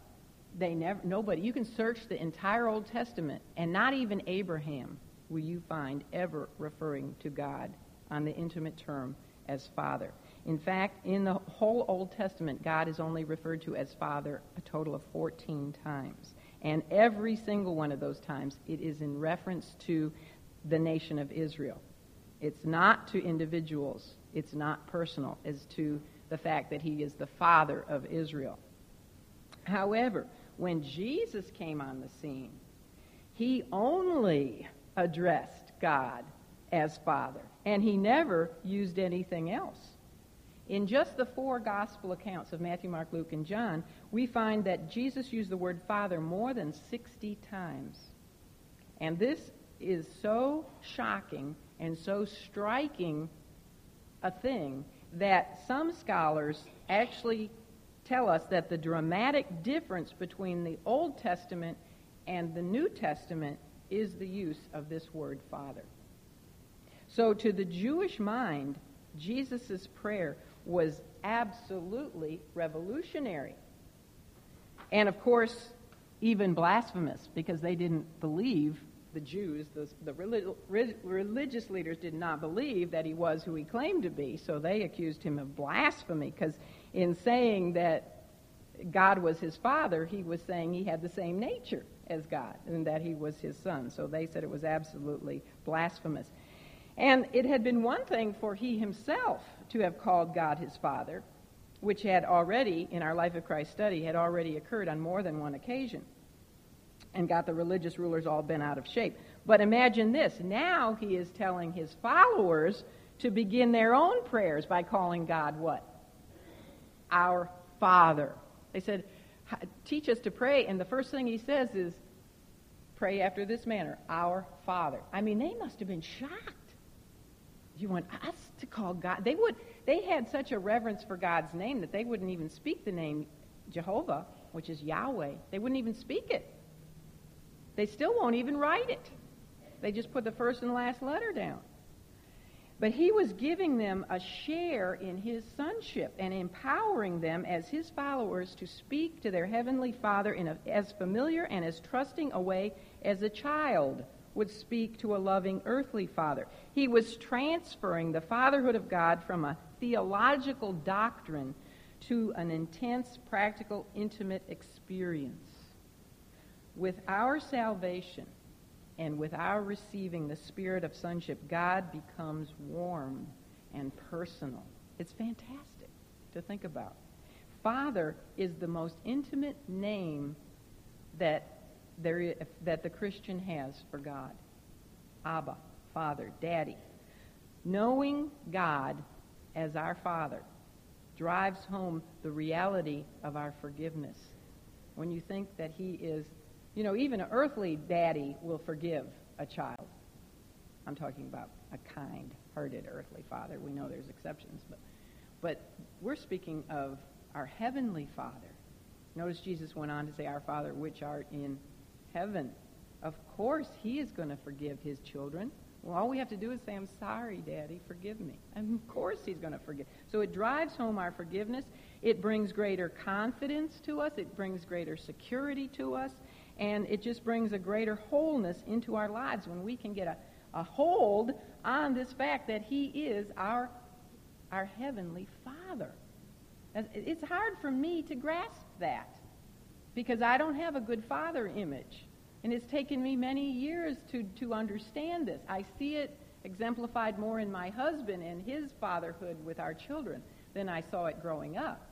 they never nobody you can search the entire Old Testament and not even Abraham will you find ever referring to God on the intimate term as Father. In fact, in the whole Old Testament, God is only referred to as Father a total of 14 times. And every single one of those times, it is in reference to the nation of Israel. It's not to individuals, it's not personal, as to the fact that he is the Father of Israel. However, when Jesus came on the scene, he only addressed God as Father, and he never used anything else. In just the four gospel accounts of Matthew, Mark, Luke, and John, we find that Jesus used the word Father more than 60 times. And this is so shocking and so striking a thing that some scholars actually tell us that the dramatic difference between the Old Testament And the New Testament is the use of this word Father. So to the Jewish mind, Jesus' prayer was absolutely revolutionary. And of course, even blasphemous because they didn't believe, the Jews, the, the relig- religious leaders did not believe that he was who he claimed to be. So they accused him of blasphemy because in saying that God was his father, he was saying he had the same nature as God and that he was his son. So they said it was absolutely blasphemous. And it had been one thing for he himself to have called God his father, which had already, in our Life of Christ study, had already occurred on more than one occasion and got the religious rulers all bent out of shape. But imagine this now he is telling his followers to begin their own prayers by calling God what? Our Father. They said, Teach us to pray. And the first thing he says is, Pray after this manner, Our Father. I mean, they must have been shocked. You want us to call God? They would. They had such a reverence for God's name that they wouldn't even speak the name Jehovah, which is Yahweh. They wouldn't even speak it. They still won't even write it. They just put the first and last letter down. But he was giving them a share in his sonship and empowering them as his followers to speak to their heavenly Father in a, as familiar and as trusting a way as a child would speak to a loving earthly father. He was transferring the fatherhood of God from a theological doctrine to an intense, practical, intimate experience. With our salvation and with our receiving the spirit of sonship, God becomes warm and personal. It's fantastic to think about. Father is the most intimate name that, there is, that the Christian has for God. Abba, Father, Daddy. Knowing God as our Father drives home the reality of our forgiveness. When you think that He is you know, even an earthly daddy will forgive a child. I'm talking about a kind hearted earthly father. We know there's exceptions, but, but we're speaking of our heavenly Father. Notice Jesus went on to say, Our Father which art in heaven. Of course, He is going to forgive His children. Well, all we have to do is say, I'm sorry, Daddy, forgive me. And of course He's going to forgive. So it drives home our forgiveness. It brings greater confidence to us. It brings greater security to us. And it just brings a greater wholeness into our lives when we can get a, a hold on this fact that He is our, our Heavenly Father. It's hard for me to grasp that because I don't have a good father image. And it's taken me many years to, to understand this. I see it exemplified more in my husband and his fatherhood with our children than I saw it growing up.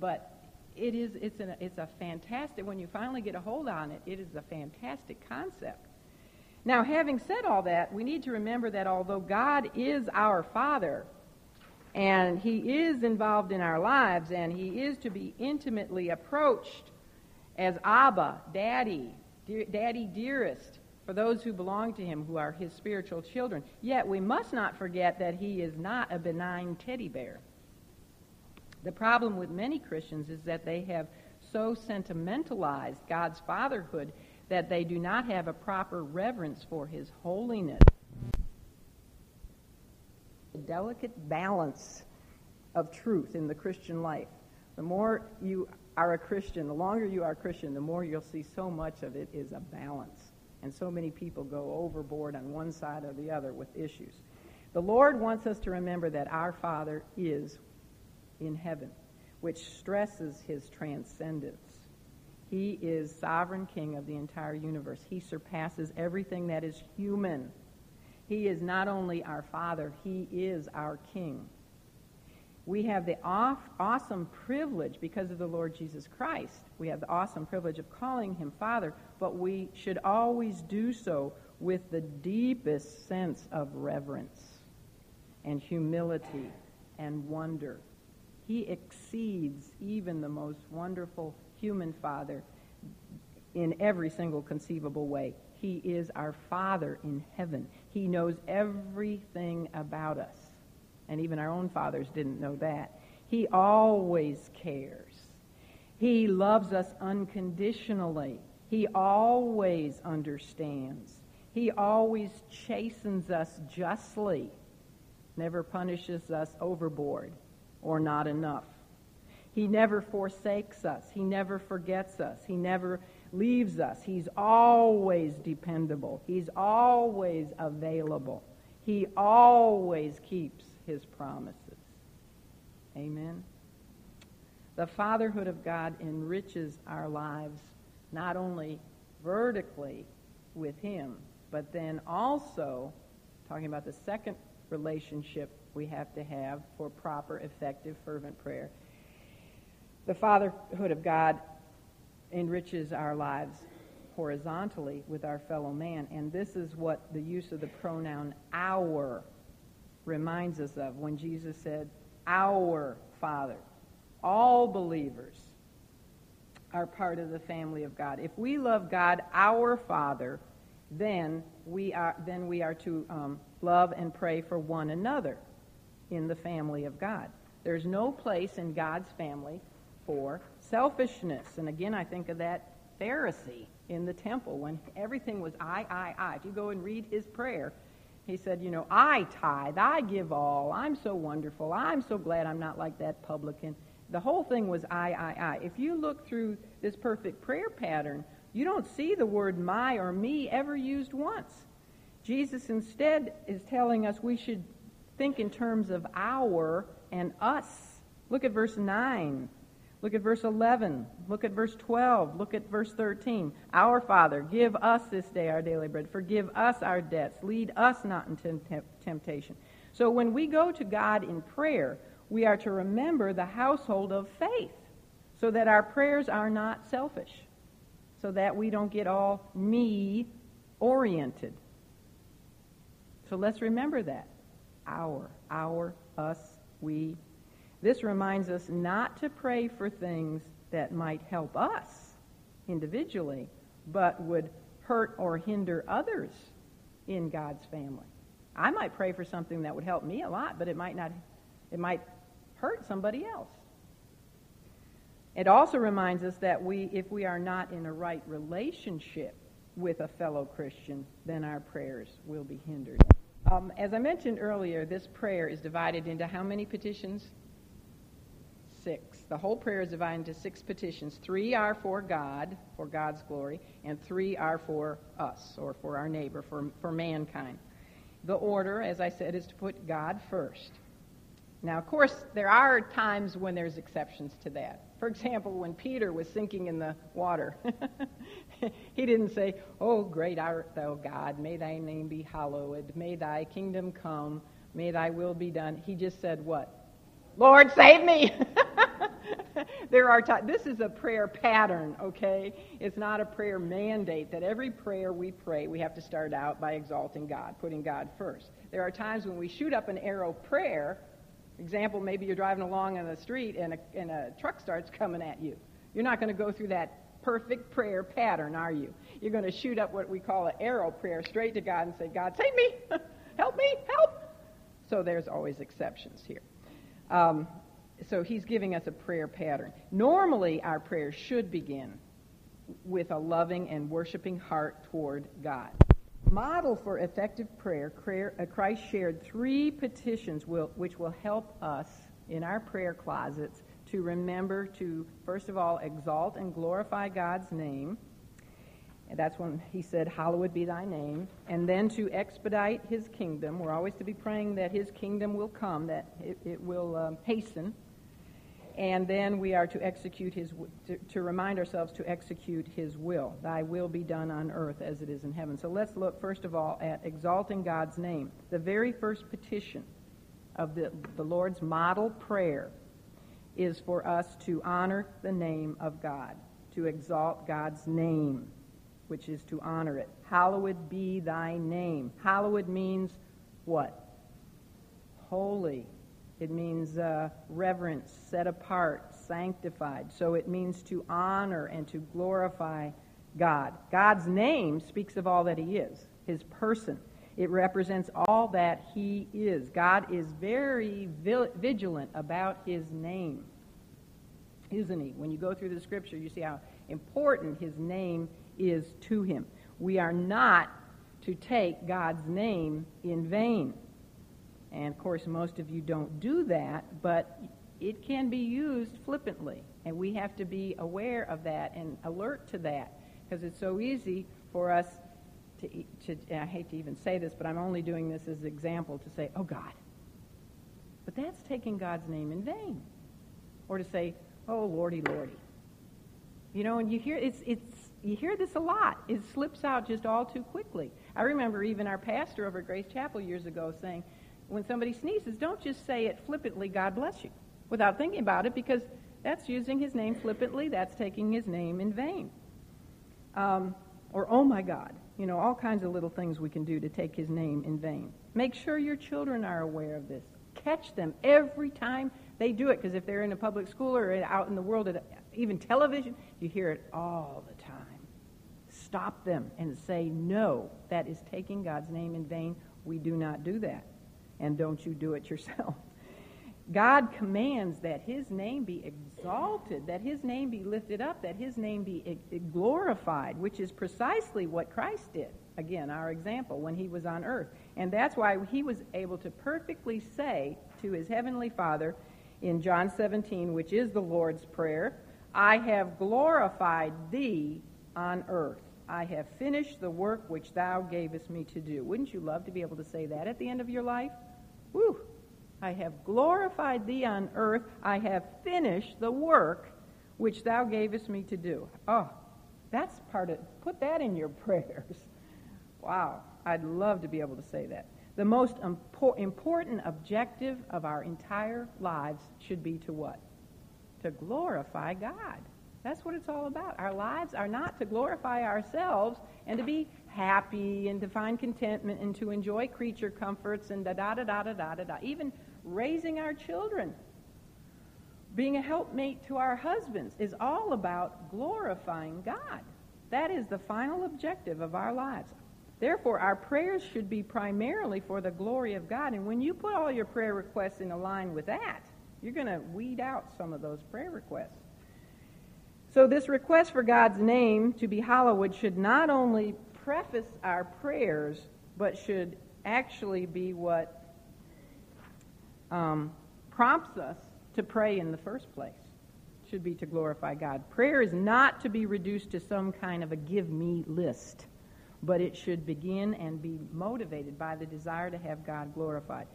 But it is it's a, it's a fantastic when you finally get a hold on it it is a fantastic concept now having said all that we need to remember that although god is our father and he is involved in our lives and he is to be intimately approached as abba daddy daddy dearest for those who belong to him who are his spiritual children yet we must not forget that he is not a benign teddy bear the problem with many Christians is that they have so sentimentalized God's fatherhood that they do not have a proper reverence for his holiness. A delicate balance of truth in the Christian life. The more you are a Christian, the longer you are a Christian, the more you'll see so much of it is a balance. And so many people go overboard on one side or the other with issues. The Lord wants us to remember that our Father is in heaven, which stresses his transcendence. He is sovereign king of the entire universe. He surpasses everything that is human. He is not only our Father, He is our King. We have the off, awesome privilege, because of the Lord Jesus Christ, we have the awesome privilege of calling Him Father, but we should always do so with the deepest sense of reverence and humility and wonder he exceeds even the most wonderful human father in every single conceivable way. He is our Father in heaven. He knows everything about us. And even our own fathers didn't know that. He always cares. He loves us unconditionally. He always understands. He always chastens us justly, never punishes us overboard or not enough. He never forsakes us. He never forgets us. He never leaves us. He's always dependable. He's always available. He always keeps his promises. Amen. The fatherhood of God enriches our lives not only vertically with him, but then also talking about the second relationship we have to have for proper, effective, fervent prayer. The fatherhood of God enriches our lives horizontally with our fellow man, and this is what the use of the pronoun our reminds us of when Jesus said, Our Father. All believers are part of the family of God. If we love God, our Father, then we are, then we are to um, love and pray for one another in the family of God. There's no place in God's family for selfishness. And again, I think of that Pharisee in the temple when everything was I, I, I. If you go and read his prayer, he said, You know, I tithe, I give all, I'm so wonderful, I'm so glad I'm not like that publican. The whole thing was I, I, I. If you look through this perfect prayer pattern, you don't see the word my or me ever used once. Jesus instead is telling us we should think in terms of our and us. Look at verse 9. Look at verse 11. Look at verse 12. Look at verse 13. Our Father, give us this day our daily bread. Forgive us our debts. Lead us not into temptation. So when we go to God in prayer, we are to remember the household of faith so that our prayers are not selfish, so that we don't get all me oriented. So let's remember that. Our, our, us, we, this reminds us not to pray for things that might help us individually, but would hurt or hinder others in God's family. I might pray for something that would help me a lot, but it might not it might hurt somebody else. It also reminds us that we if we are not in a right relationship with a fellow Christian, then our prayers will be hindered. Um, as I mentioned earlier, this prayer is divided into how many petitions? The whole prayer is divided into six petitions. Three are for God, for God's glory, and three are for us, or for our neighbor, for, for mankind. The order, as I said, is to put God first. Now, of course, there are times when there's exceptions to that. For example, when Peter was sinking in the water, he didn't say, Oh, great art thou, God, may thy name be hallowed, may thy kingdom come, may thy will be done. He just said, What? Lord, save me. there are times, this is a prayer pattern, okay? It's not a prayer mandate that every prayer we pray, we have to start out by exalting God, putting God first. There are times when we shoot up an arrow prayer. Example, maybe you're driving along on the street and a, and a truck starts coming at you. You're not going to go through that perfect prayer pattern, are you? You're going to shoot up what we call an arrow prayer straight to God and say, God, save me! help me! Help! So there's always exceptions here. Um, so he's giving us a prayer pattern. Normally, our prayers should begin with a loving and worshiping heart toward God. Model for effective prayer, uh, Christ shared three petitions which will help us in our prayer closets to remember to, first of all, exalt and glorify God's name and that's when he said, Hallowed be thy name. And then to expedite his kingdom. We're always to be praying that his kingdom will come, that it, it will um, hasten. And then we are to execute his, to, to remind ourselves to execute his will. Thy will be done on earth as it is in heaven. So let's look first of all at exalting God's name. The very first petition of the, the Lord's model prayer is for us to honor the name of God, to exalt God's name which is to honor it. Hallowed be thy name. Hallowed means what? Holy. It means uh, reverence, set apart, sanctified. So it means to honor and to glorify God. God's name speaks of all that he is, his person. It represents all that he is. God is very vigilant about his name, isn't he? When you go through the scripture, you see how important his name is to him. We are not to take God's name in vain. And of course, most of you don't do that, but it can be used flippantly. And we have to be aware of that and alert to that because it's so easy for us to, to, I hate to even say this, but I'm only doing this as an example to say, oh God. But that's taking God's name in vain. Or to say, oh Lordy, Lordy. You know, and you hear, it's, it's, you hear this a lot. It slips out just all too quickly. I remember even our pastor over at Grace Chapel years ago saying, when somebody sneezes, don't just say it flippantly, God bless you, without thinking about it, because that's using his name flippantly. That's taking his name in vain. Um, or, oh my God. You know, all kinds of little things we can do to take his name in vain. Make sure your children are aware of this. Catch them every time they do it, because if they're in a public school or out in the world, at even television, you hear it all the time. Stop them and say, no, that is taking God's name in vain. We do not do that. And don't you do it yourself. God commands that his name be exalted, that his name be lifted up, that his name be glorified, which is precisely what Christ did. Again, our example when he was on earth. And that's why he was able to perfectly say to his heavenly Father in John 17, which is the Lord's Prayer, I have glorified thee on earth. I have finished the work which thou gavest me to do. Wouldn't you love to be able to say that at the end of your life? I have glorified thee on earth. I have finished the work which thou gavest me to do. Oh, that's part of, put that in your prayers. Wow, I'd love to be able to say that. The most important objective of our entire lives should be to what? To glorify God. That's what it's all about. Our lives are not to glorify ourselves and to be happy and to find contentment and to enjoy creature comforts and da da da da da da da. Even raising our children, being a helpmate to our husbands is all about glorifying God. That is the final objective of our lives. Therefore, our prayers should be primarily for the glory of God. And when you put all your prayer requests in a line with that, you're going to weed out some of those prayer requests. So, this request for God's name to be hallowed should not only preface our prayers, but should actually be what um, prompts us to pray in the first place should be to glorify God. Prayer is not to be reduced to some kind of a give me list, but it should begin and be motivated by the desire to have God glorified.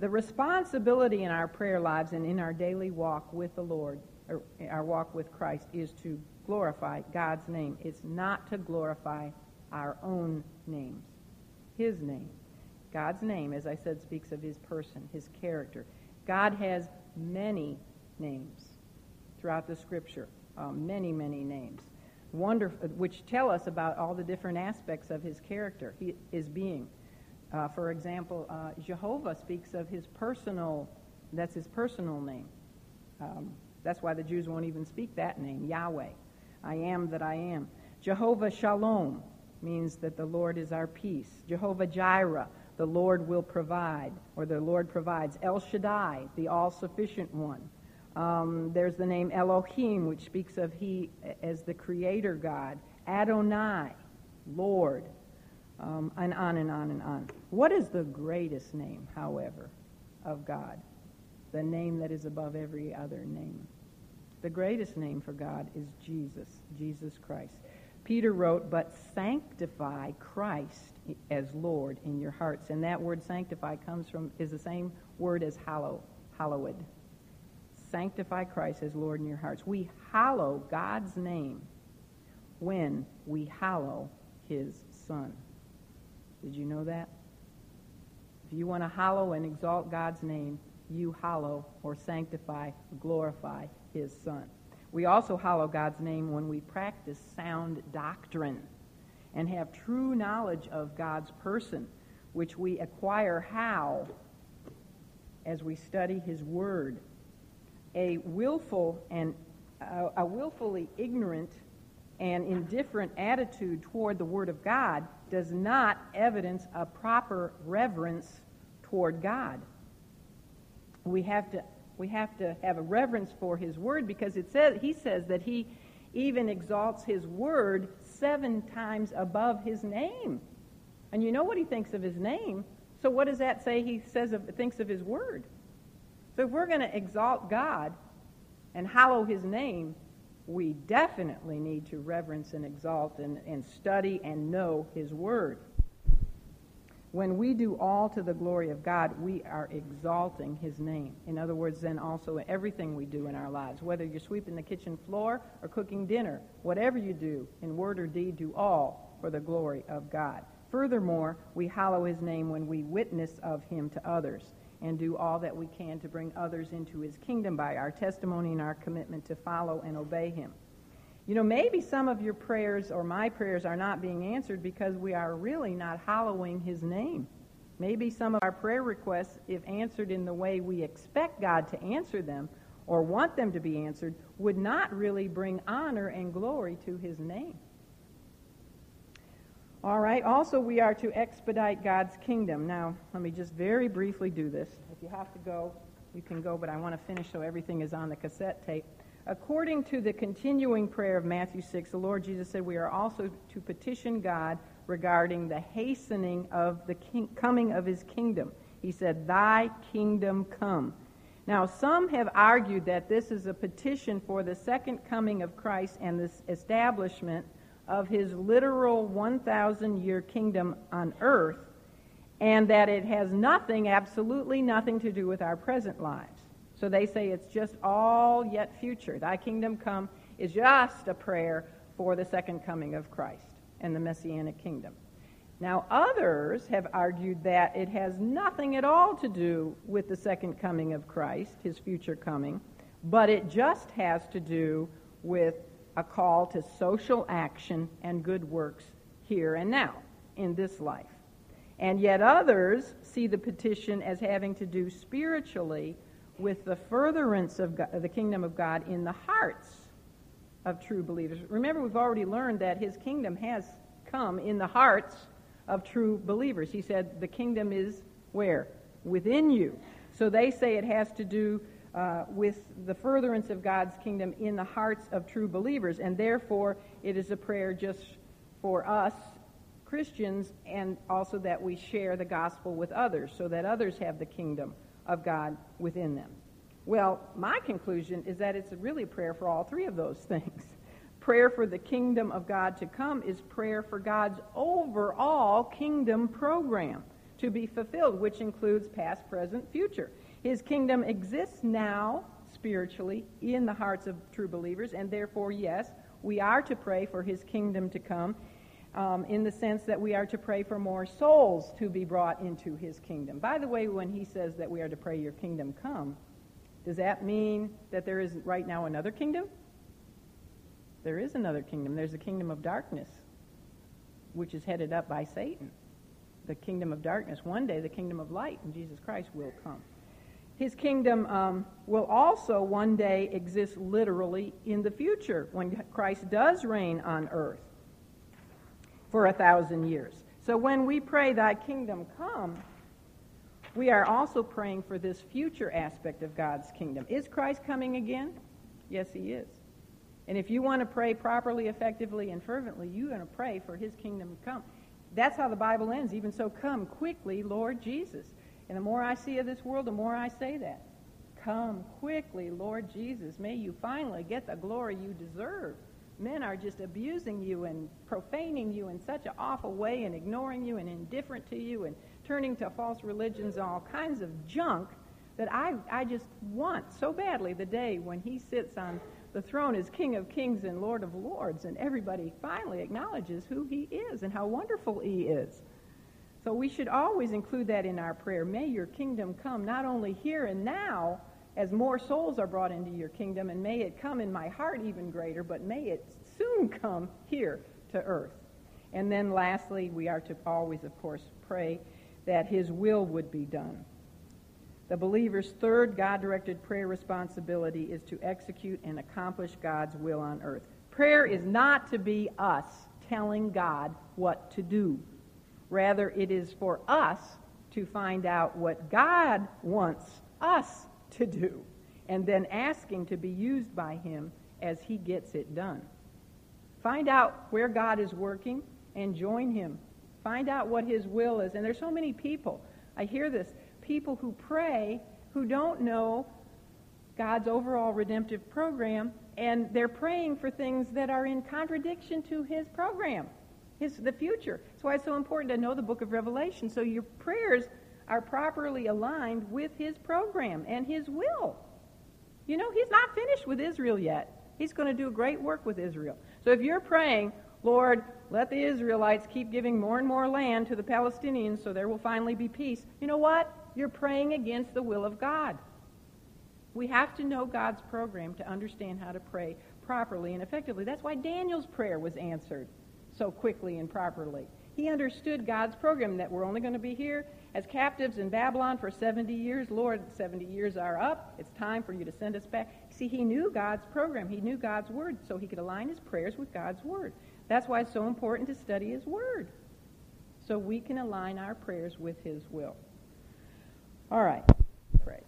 The responsibility in our prayer lives and in our daily walk with the Lord, or our walk with Christ, is to glorify God's name. It's not to glorify our own names, His name. God's name, as I said, speaks of his person, his character. God has many names throughout the scripture, um, many, many names, wonderful, which tell us about all the different aspects of his character, his being. Uh, for example, uh, Jehovah speaks of his personal, that's his personal name. Um, that's why the Jews won't even speak that name, Yahweh. I am that I am. Jehovah Shalom means that the Lord is our peace. Jehovah Jireh the Lord will provide, or the Lord provides. El Shaddai, the all sufficient one. Um, there's the name Elohim, which speaks of He as the creator God. Adonai, Lord, um, and on and on and on. What is the greatest name, however, of God? The name that is above every other name. The greatest name for God is Jesus, Jesus Christ. Peter wrote, But sanctify Christ as Lord in your hearts. And that word sanctify comes from, is the same word as hallow, hallowed. Sanctify Christ as Lord in your hearts. We hallow God's name when we hallow his Son. Did you know that? If you want to hallow and exalt God's name, you hallow or sanctify, glorify his Son. We also hallow God's name when we practice sound doctrine and have true knowledge of God's person, which we acquire how? As we study His Word. A willful and uh, a willfully ignorant and indifferent attitude toward the Word of God does not evidence a proper reverence toward God. We have to we have to have a reverence for his word because it says he says that he even exalts his word seven times above his name. And you know what he thinks of his name. So what does that say he says of, thinks of his word? So if we're going to exalt God and hallow his name, we definitely need to reverence and exalt and, and study and know his word. When we do all to the glory of God, we are exalting his name. In other words, then also everything we do in our lives, whether you're sweeping the kitchen floor or cooking dinner, whatever you do in word or deed, do all for the glory of God. Furthermore, we hallow his name when we witness of him to others and do all that we can to bring others into his kingdom by our testimony and our commitment to follow and obey him. You know, maybe some of your prayers or my prayers are not being answered because we are really not hallowing his name. Maybe some of our prayer requests, if answered in the way we expect God to answer them or want them to be answered, would not really bring honor and glory to his name. All right, also we are to expedite God's kingdom. Now, let me just very briefly do this. If you have to go, you can go, but I want to finish so everything is on the cassette tape. According to the continuing prayer of Matthew 6, the Lord Jesus said we are also to petition God regarding the hastening of the king, coming of his kingdom. He said, Thy kingdom come. Now, some have argued that this is a petition for the second coming of Christ and the establishment of his literal 1,000 year kingdom on earth, and that it has nothing, absolutely nothing to do with our present lives. So they say it's just all yet future. Thy kingdom come is just a prayer for the second coming of Christ and the messianic kingdom. Now, others have argued that it has nothing at all to do with the second coming of Christ, his future coming, but it just has to do with a call to social action and good works here and now in this life. And yet others see the petition as having to do spiritually with the furtherance of God, the kingdom of God in the hearts of true believers. Remember, we've already learned that his kingdom has come in the hearts of true believers. He said the kingdom is where? Within you. So they say it has to do uh, with the furtherance of God's kingdom in the hearts of true believers, and therefore it is a prayer just for us Christians and also that we share the gospel with others so that others have the kingdom of God within them. Well, my conclusion is that it's really a prayer for all three of those things. Prayer for the kingdom of God to come is prayer for God's overall kingdom program to be fulfilled, which includes past, present, future. His kingdom exists now spiritually in the hearts of true believers, and therefore, yes, we are to pray for his kingdom to come um, in the sense that we are to pray for more souls to be brought into his kingdom. By the way, when he says that we are to pray, Your kingdom come, does that mean that there is right now another kingdom? There is another kingdom. There's the kingdom of darkness, which is headed up by Satan. The kingdom of darkness. One day, the kingdom of light in Jesus Christ will come. His kingdom um, will also one day exist literally in the future when Christ does reign on earth for a thousand years. So when we pray, Thy kingdom come, we are also praying for this future aspect of God's kingdom. Is Christ coming again? Yes, He is. And if you want to pray properly, effectively, and fervently, you're going to pray for His kingdom to come. That's how the Bible ends. Even so, come quickly, Lord Jesus. And the more I see of this world, the more I say that. Come quickly, Lord Jesus. May you finally get the glory you deserve men are just abusing you and profaning you in such an awful way and ignoring you and indifferent to you and turning to false religions and all kinds of junk that I, I just want so badly the day when he sits on the throne as King of Kings and Lord of Lords and everybody finally acknowledges who he is and how wonderful he is. So we should always include that in our prayer. May your kingdom come not only here and now, as more souls are brought into your kingdom, and may it come in my heart even greater, but may it soon come here to earth. And then lastly, we are to always, of course, pray that his will would be done. The believer's third God directed prayer responsibility is to execute and accomplish God's will on earth. Prayer is not to be us telling God what to do. Rather, it is for us to find out what God wants us to do, and then asking to be used by him as he gets it done. Find out where God is working and join Him. Find out what His will is. And there's so many people. I hear this. People who pray who don't know God's overall redemptive program, and they're praying for things that are in contradiction to His program, His the future. That's why it's so important to know the book of Revelation, so your prayers are properly aligned with His program and His will. You know, He's not finished with Israel yet. He's going to do a great work with Israel. So if you're praying, Lord, let the Israelites keep giving more and more land to the Palestinians so there will finally be peace, you know what? You're praying against the will of God. We have to know God's program to understand how to pray properly and effectively. That's why Daniel's prayer was answered so quickly and properly. He understood God's program that we're only going to be here as captives in Babylon for 70 years. Lord, 70 years are up. It's time for you to send us back. See, he knew God's program. He knew God's word, so he could align his prayers with God's word. That's why it's so important to study his word, so we can align our prayers with his will. All right, pray.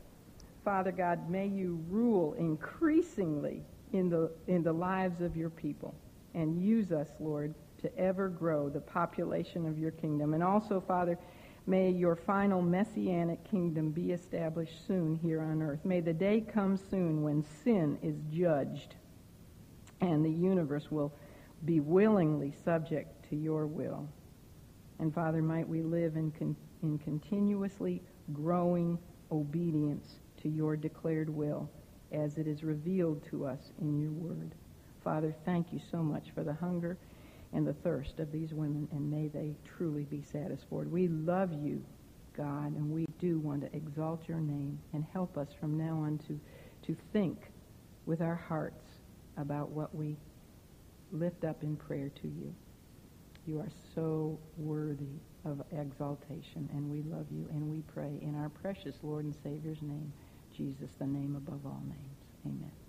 Father God, may you rule increasingly in the, in the lives of your people and use us, Lord, to ever grow the population of your kingdom. And also, Father, may your final messianic kingdom be established soon here on earth. May the day come soon when sin is judged and the universe will be willingly subject to your will. And Father, might we live in, con- in continuously growing obedience to your declared will as it is revealed to us in your word. Father, thank you so much for the hunger and the thirst of these women, and may they truly be satisfied. We love you, God, and we do want to exalt your name and help us from now on to, to think with our hearts about what we lift up in prayer to you. You are so worthy of exaltation, and we love you, and we pray in our precious Lord and Savior's name, Jesus, the name above all names. Amen.